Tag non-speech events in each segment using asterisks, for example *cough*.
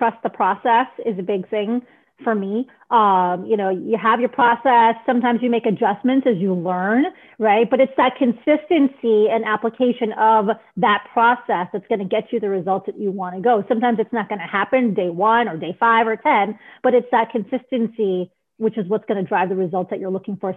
trust the process is a big thing for me. Um, you know, you have your process. Sometimes you make adjustments as you learn, right? But it's that consistency and application of that process that's going to get you the results that you want to go. Sometimes it's not going to happen day one or day five or 10, but it's that consistency, which is what's going to drive the results that you're looking for.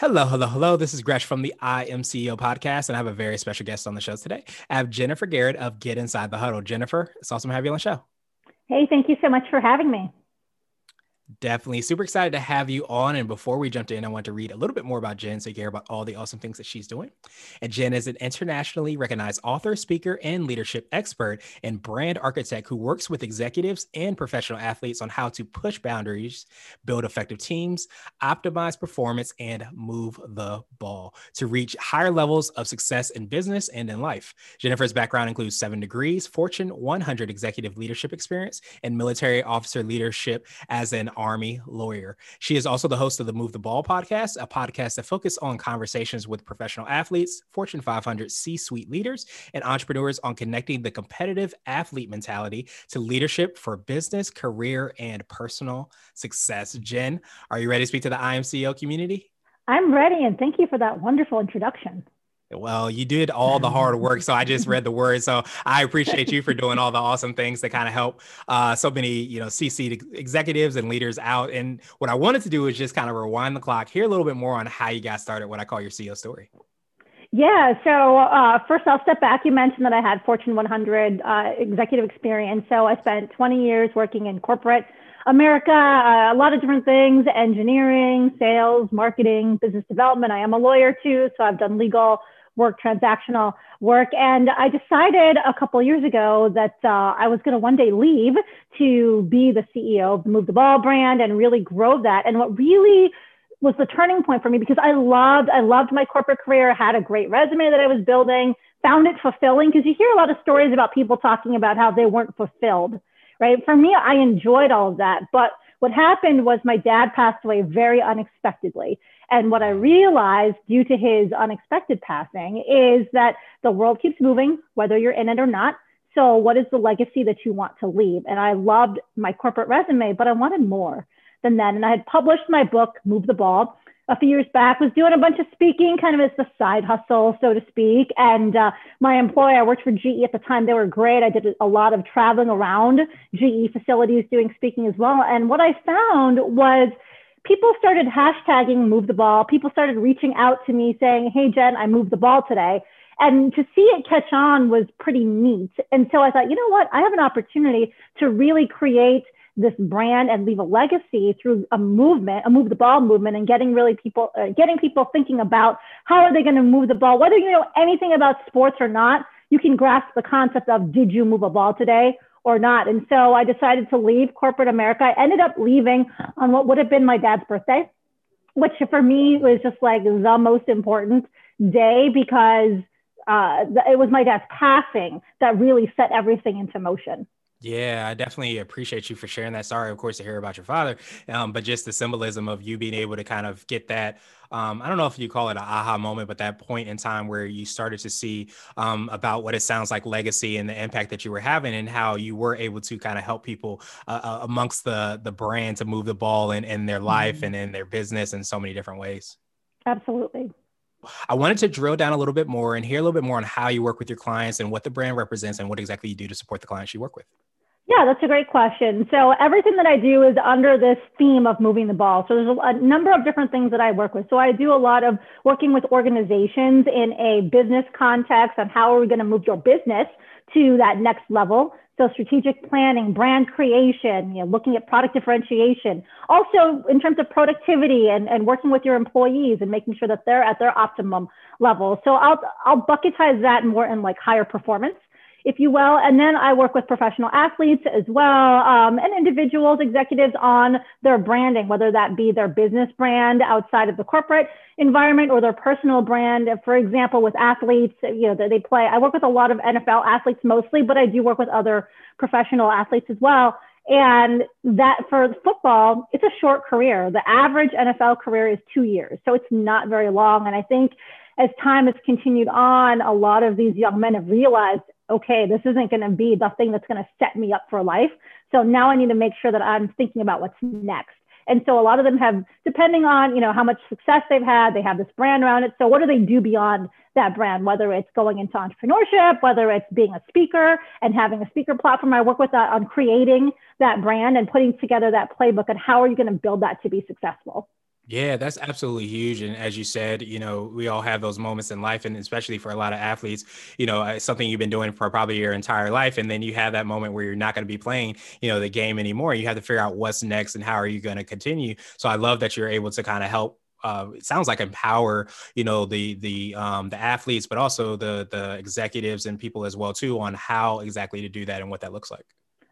Hello, hello, hello. This is Gresh from the I Am CEO podcast, and I have a very special guest on the show today. I have Jennifer Garrett of Get Inside the Huddle. Jennifer, it's awesome to have you on the show. Hey, thank you so much for having me. Definitely super excited to have you on. And before we jumped in, I want to read a little bit more about Jen so you hear about all the awesome things that she's doing. And Jen is an internationally recognized author, speaker, and leadership expert and brand architect who works with executives and professional athletes on how to push boundaries, build effective teams, optimize performance, and move the ball to reach higher levels of success in business and in life. Jennifer's background includes seven degrees, Fortune 100 executive leadership experience, and military officer leadership as an Army lawyer. She is also the host of the Move the Ball podcast, a podcast that focuses on conversations with professional athletes, Fortune 500 C suite leaders, and entrepreneurs on connecting the competitive athlete mentality to leadership for business, career, and personal success. Jen, are you ready to speak to the IMCO community? I'm ready, and thank you for that wonderful introduction. Well, you did all the hard work. So I just read the words. So I appreciate you for doing all the awesome things to kind of help uh, so many, you know, CC executives and leaders out. And what I wanted to do is just kind of rewind the clock, hear a little bit more on how you got started, what I call your CEO story. Yeah. So uh, first, I'll step back. You mentioned that I had Fortune 100 uh, executive experience. So I spent 20 years working in corporate America, uh, a lot of different things engineering, sales, marketing, business development. I am a lawyer too. So I've done legal work, transactional work. And I decided a couple years ago that uh, I was going to one day leave to be the CEO of the Move the Ball brand and really grow that. And what really was the turning point for me because I loved, I loved my corporate career, had a great resume that I was building, found it fulfilling because you hear a lot of stories about people talking about how they weren't fulfilled, right? For me, I enjoyed all of that. But what happened was my dad passed away very unexpectedly. And what I realized due to his unexpected passing is that the world keeps moving, whether you're in it or not. So, what is the legacy that you want to leave? And I loved my corporate resume, but I wanted more than that. And I had published my book, Move the Ball, a few years back, was doing a bunch of speaking kind of as the side hustle, so to speak. And uh, my employer, I worked for GE at the time, they were great. I did a lot of traveling around GE facilities doing speaking as well. And what I found was, people started hashtagging move the ball. People started reaching out to me saying, Hey, Jen, I moved the ball today. And to see it catch on was pretty neat. And so I thought, you know what? I have an opportunity to really create this brand and leave a legacy through a movement, a move the ball movement, and getting really people, uh, getting people thinking about how are they going to move the ball, whether you know anything about sports or not. You can grasp the concept of did you move a ball today? Or not. And so I decided to leave corporate America. I ended up leaving on what would have been my dad's birthday, which for me was just like the most important day because uh, it was my dad's passing that really set everything into motion. Yeah, I definitely appreciate you for sharing that. Sorry, of course, to hear about your father, um, but just the symbolism of you being able to kind of get that. Um, I don't know if you call it an aha moment, but that point in time where you started to see um, about what it sounds like legacy and the impact that you were having, and how you were able to kind of help people uh, uh, amongst the the brand to move the ball in, in their life mm-hmm. and in their business in so many different ways. Absolutely. I wanted to drill down a little bit more and hear a little bit more on how you work with your clients and what the brand represents and what exactly you do to support the clients you work with. Yeah, that's a great question. So everything that I do is under this theme of moving the ball. So there's a, number of different things that I work with. So I do a lot of working with organizations in a business context on how are we going to move your business to that next level. So strategic planning, brand creation, you know, looking at product differentiation. Also in terms of productivity and, and working with your employees and making sure that they're at their optimum level. So I'll, I'll bucketize that more in like higher performance if you will. And then I work with professional athletes as well um, and individuals, executives on their branding, whether that be their business brand outside of the corporate environment or their personal brand. For example, with athletes, you know, they play. I work with a lot of NFL athletes mostly, but I do work with other professional athletes as well. And that for football, it's a short career. The average NFL career is two years. So it's not very long. And I think as time has continued on, a lot of these young men have realized, okay, this isn't going to be the thing that's going to set me up for life. So now I need to make sure that I'm thinking about what's next. And so a lot of them have, depending on, you know, how much success they've had, they have this brand around it. So what do they do beyond that brand, whether it's going into entrepreneurship, whether it's being a speaker and having a speaker platform. I work with that on creating that brand and putting together that playbook and how are you going to build that to be successful. Yeah, that's absolutely huge. And as you said, you know, we all have those moments in life, and especially for a lot of athletes, you know, it's something you've been doing for probably your entire life. And then you have that moment where you're not going to be playing, you know, the game anymore. You have to figure out what's next and how are you going to continue. So I love that you're able to kind of help uh, it sounds like empower you know the the um, the athletes but also the the executives and people as well too on how exactly to do that and what that looks like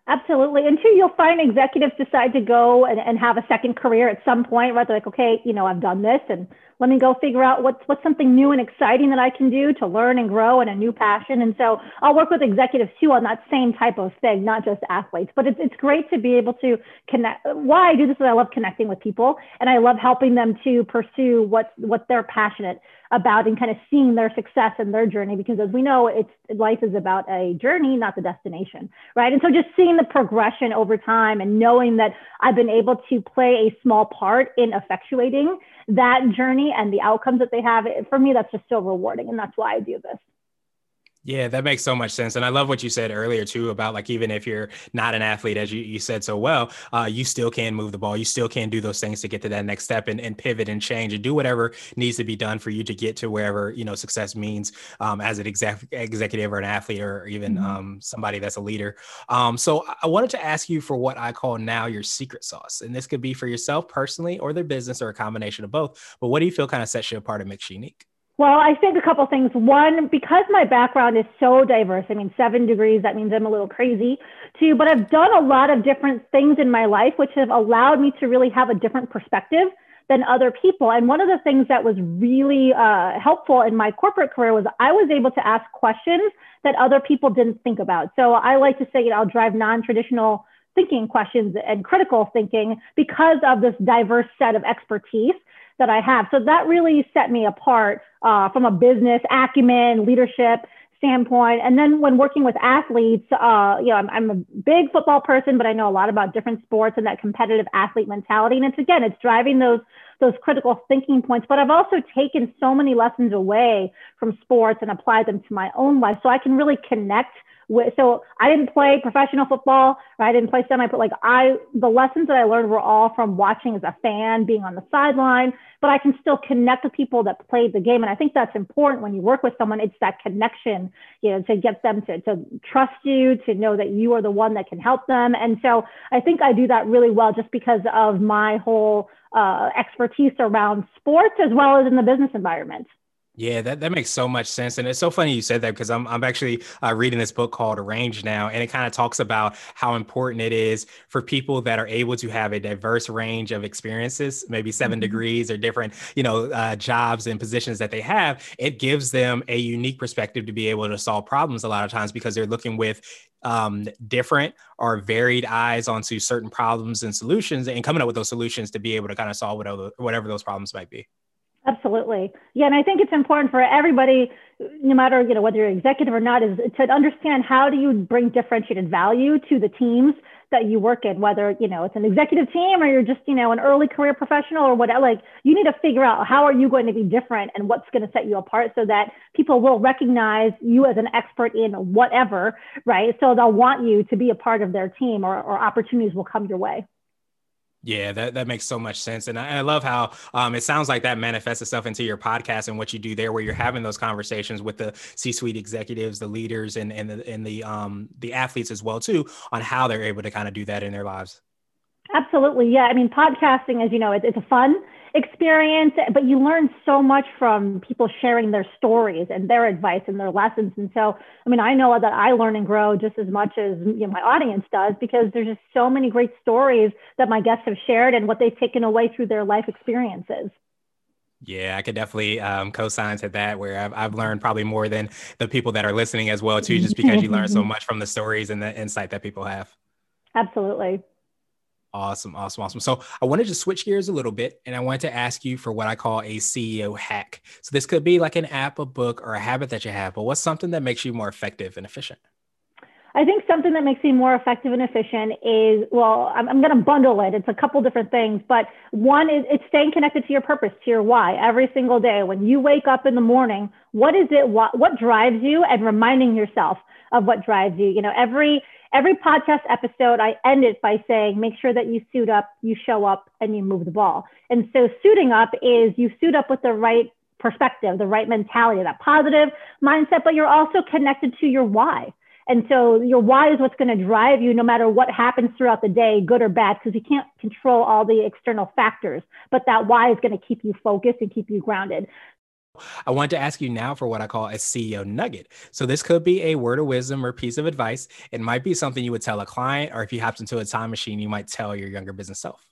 Absolutely. And two, you'll find executives decide to go and, and have a second career at some point, right? They're like, okay, you know, I've done this and let me go figure out what's what's something new and exciting that I can do to learn and grow and a new passion. And so I'll work with executives too on that same type of thing, not just athletes. But it's it's great to be able to connect. Why I do this is I love connecting with people and I love helping them to pursue what what they're passionate about and kind of seeing their success and their journey because as we know it's life is about a journey not the destination right and so just seeing the progression over time and knowing that i've been able to play a small part in effectuating that journey and the outcomes that they have for me that's just so rewarding and that's why i do this yeah, that makes so much sense. And I love what you said earlier, too, about like even if you're not an athlete, as you, you said so well, uh, you still can move the ball. You still can do those things to get to that next step and, and pivot and change and do whatever needs to be done for you to get to wherever, you know, success means um, as an exec- executive or an athlete or even mm-hmm. um, somebody that's a leader. Um, so I wanted to ask you for what I call now your secret sauce. And this could be for yourself personally or the business or a combination of both. But what do you feel kind of sets you apart and makes you unique? Well, I think a couple things. One, because my background is so diverse, I mean, seven degrees, that means I'm a little crazy too, but I've done a lot of different things in my life, which have allowed me to really have a different perspective than other people. And one of the things that was really uh, helpful in my corporate career was I was able to ask questions that other people didn't think about. So I like to say, you know, I'll drive non traditional thinking questions and critical thinking because of this diverse set of expertise that I have. So that really set me apart uh, from a business acumen, leadership standpoint. And then when working with athletes, uh, you know, I'm, I'm, a big football person, but I know a lot about different sports and that competitive athlete mentality. And it's again, it's driving those those critical thinking points. But I've also taken so many lessons away from sports and applied them to my own life, so I can really connect with, so I didn't play professional football, right? I didn't play semi, but like I, the lessons that I learned were all from watching as a fan, being on the sideline, but I can still connect with people that played the game. And I think that's important when you work with someone, it's that connection, you know, to get them to, to trust you, to know that you are the one that can help them. And so I think I do that really well just because of my whole uh, expertise around sports as well as in the business environment. Yeah, that, that makes so much sense. And it's so funny you said that because I'm, I'm actually uh, reading this book called Arrange now, and it kind of talks about how important it is for people that are able to have a diverse range of experiences, maybe 7 mm-hmm. degrees or different, you know, uh, jobs and positions that they have. It gives them a unique perspective to be able to solve problems a lot of times because they're looking with um, different or varied eyes onto certain problems and solutions and coming up with those solutions to be able to kind of solve whatever, whatever those problems might be. Absolutely. Yeah. And I think it's important for everybody, no matter, you know, whether you're executive or not, is to understand how do you bring differentiated value to the teams that you work in, whether, you know, it's an executive team or you're just, you know, an early career professional or whatever, like you need to figure out how are you going to be different and what's going to set you apart so that people will recognize you as an expert in whatever, right? So they'll want you to be a part of their team or, or opportunities will come your way. Yeah, that, that makes so much sense. And I, I love how um, it sounds like that manifests itself into your podcast and what you do there, where you're having those conversations with the C-suite executives, the leaders and, and the, and the, um, the athletes as well, too, on how they're able to kind of do that in their lives. Absolutely. Yeah. I mean, podcasting, as you know, it, it's a fun experience, but you learn so much from people sharing their stories and their advice and their lessons. And so, I mean, I know that I learn and grow just as much as you know, my audience does because there's just so many great stories that my guests have shared and what they've taken away through their life experiences. Yeah, I could definitely um, co-sign to that. Where I've, I've learned probably more than the people that are listening as well too, just because you learn so *laughs* much from the stories and the insight that people have. Absolutely. Awesome, awesome, awesome. So I wanted to switch gears a little bit and I wanted to ask you for what I call a CEO hack. So this could be like an app, a book, or a habit that you have, but what's something that makes you more effective and efficient? I think something that makes me more effective and efficient is, well, I'm, I'm going to bundle it. It's a couple different things, but one is it's staying connected to your purpose, to your why every single day. When you wake up in the morning, what is it, what, what drives you and reminding yourself of what drives you. You know, every, every podcast episode, I end it by saying, make sure that you suit up, you show up and you move the ball. And so suiting up is you suit up with the right perspective, the right mentality, that positive mindset, but you're also connected to your why and so your why is what's going to drive you no matter what happens throughout the day, good or bad, because you can't control all the external factors. But that why is going to keep you focused and keep you grounded. I want to ask you now for what I call a CEO nugget. So this could be a word of wisdom or piece of advice. It might be something you would tell a client, or if you hopped into a time machine, you might tell your younger business self.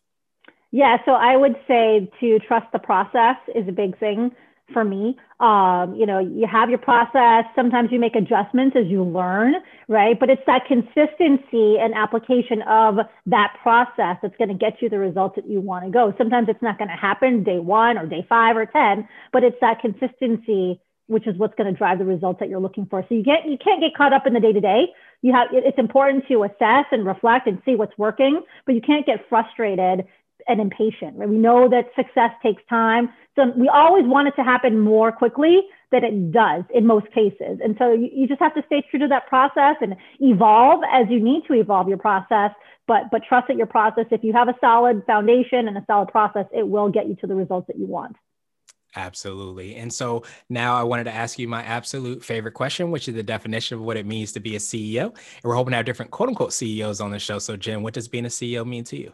Yeah, so I would say to trust the process is a big thing for me. Um, you know, you have your process. Sometimes you make adjustments as you learn, right? But it's that consistency and application of that process that's going to get you the results that you want to go. Sometimes it's not going to happen day one or day five or 10, but it's that consistency which is what's going to drive the results that you're looking for. So you get you can't get caught up in the day to day. You have it's important to assess and reflect and see what's working, but you can't get frustrated and impatient. Right? We know that success takes time. So we always want it to happen more quickly than it does in most cases. And so you, you just have to stay true to that process and evolve as you need to evolve your process. But but trust that your process, if you have a solid foundation and a solid process, it will get you to the results that you want. Absolutely. And so now I wanted to ask you my absolute favorite question, which is the definition of what it means to be a CEO. And we're hoping to have different quote unquote CEOs on the show. So, Jen, what does being a CEO mean to you?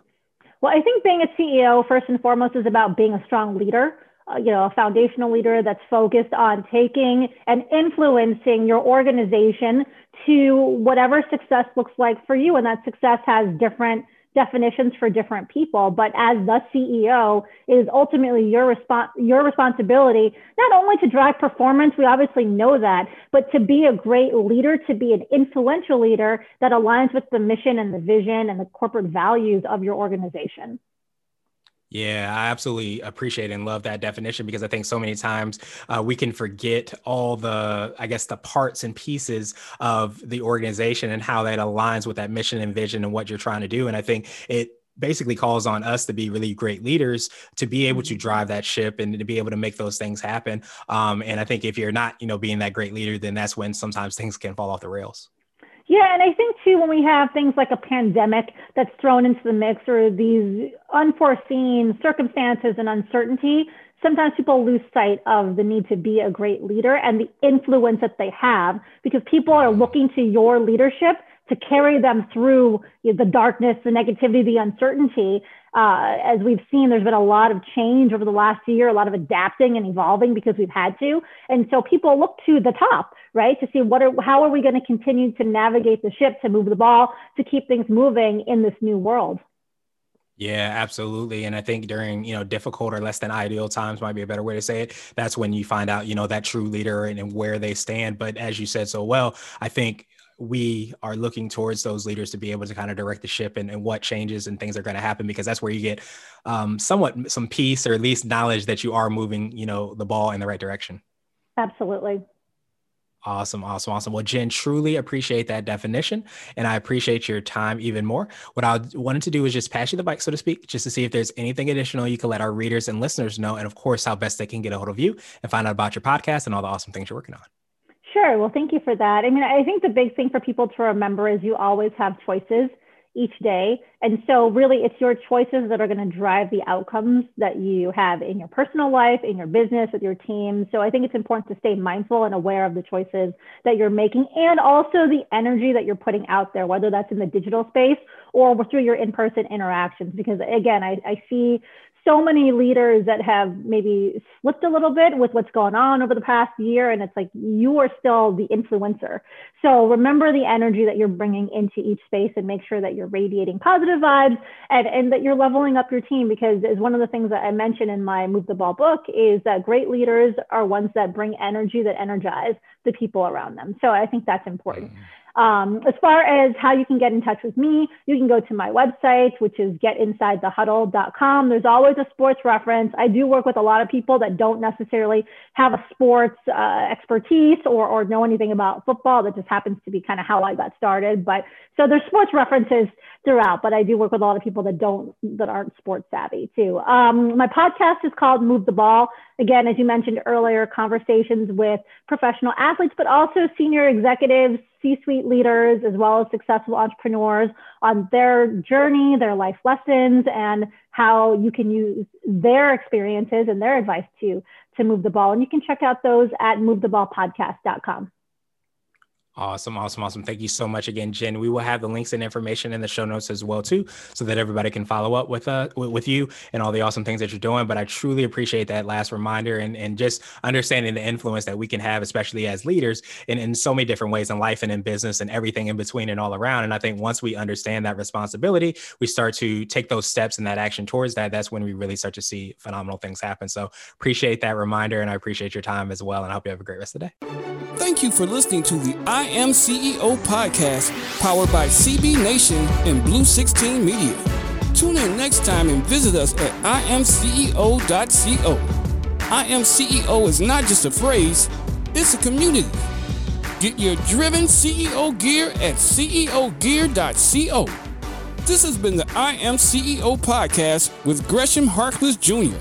Well, I think being a CEO, first and foremost, is about being a strong leader. Uh, you know, a foundational leader that's focused on taking and influencing your organization to whatever success looks like for you. And that success has different definitions for different people. But as the CEO, it is ultimately your respons- your responsibility not only to drive performance, we obviously know that, but to be a great leader, to be an influential leader that aligns with the mission and the vision and the corporate values of your organization. Yeah, I absolutely appreciate and love that definition because I think so many times uh, we can forget all the, I guess, the parts and pieces of the organization and how that aligns with that mission and vision and what you're trying to do. And I think it basically calls on us to be really great leaders to be able to mm-hmm. drive that ship and to be able to make those things happen. Um, and I think if you're not, you know, being that great leader, then that's when sometimes things can fall off the rails. Yeah, and I think too when we have things like a pandemic that's thrown into the mix or these unforeseen circumstances and uncertainty, sometimes people lose sight of the need to be a great leader and the influence that they have because people are mm-hmm. looking to your leadership to carry them through the darkness, the negativity, the uncertainty. Uh, as we've seen, there's been a lot of change over the last year, a lot of adapting and evolving because we've had to. And so people look to the top, right, to see what are, how are we going to continue to navigate the ship, to move the ball, to keep things moving in this new world. Yeah, absolutely. And I think during, you know, difficult or less than ideal times might be a better way to say it. That's when you find out, you know, that true leader and, and where they stand. But as you said so well, I think we are looking towards those leaders to be able to kind of direct the ship and, and what changes and things are going to happen because that's where you get um, somewhat some peace or at least knowledge that you are moving you know the ball in the right direction absolutely Awesome, awesome, awesome. Well, Jen, truly appreciate that definition, and I appreciate your time even more. What I wanted to do is just pass you the mic, so to speak, just to see if there's anything additional you can let our readers and listeners know, and of course, how best they can get a hold of you and find out about your podcast and all the awesome things you're working on. Sure. Well, thank you for that. I mean, I think the big thing for people to remember is you always have choices each day. And so, really, it's your choices that are going to drive the outcomes that you have in your personal life, in your business, with your team. So, I think it's important to stay mindful and aware of the choices that you're making and also the energy that you're putting out there, whether that's in the digital space or through your in person interactions. Because, again, I, I see so many leaders that have maybe slipped a little bit with what's going on over the past year. And it's like you are still the influencer. So remember the energy that you're bringing into each space and make sure that you're radiating positive vibes and, and that you're leveling up your team. Because as one of the things that I mentioned in my Move the Ball book is that great leaders are ones that bring energy that energize the people around them. So I think that's important. Mm-hmm. Um, as far as how you can get in touch with me, you can go to my website, which is getinsidethehuddle.com. There's always a sports reference. I do work with a lot of people that don't necessarily have a sports uh, expertise or, or know anything about football. That just happens to be kind of how I got started. But so there's sports references throughout, but I do work with a lot of people that don't, that aren't sports savvy too. Um, my podcast is called Move the Ball. Again, as you mentioned earlier, conversations with professional athletes, but also senior executives, C-suite leaders, as well as successful entrepreneurs on their journey, their life lessons, and how you can use their experiences and their advice to, to move the ball. And you can check out those at movetheballpodcast.com. Awesome, awesome, awesome. Thank you so much again, Jen. We will have the links and information in the show notes as well too, so that everybody can follow up with uh with you and all the awesome things that you're doing. But I truly appreciate that last reminder and and just understanding the influence that we can have, especially as leaders, in in so many different ways in life and in business and everything in between and all around. And I think once we understand that responsibility, we start to take those steps and that action towards that. That's when we really start to see phenomenal things happen. So appreciate that reminder, and I appreciate your time as well. And I hope you have a great rest of the day. Thank you for listening to the I Am CEO podcast, powered by CB Nation and Blue 16 Media. Tune in next time and visit us at imceo.co. I Am CEO is not just a phrase, it's a community. Get your driven CEO gear at ceogear.co. This has been the I Am CEO podcast with Gresham Harkless Jr.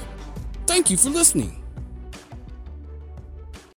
Thank you for listening.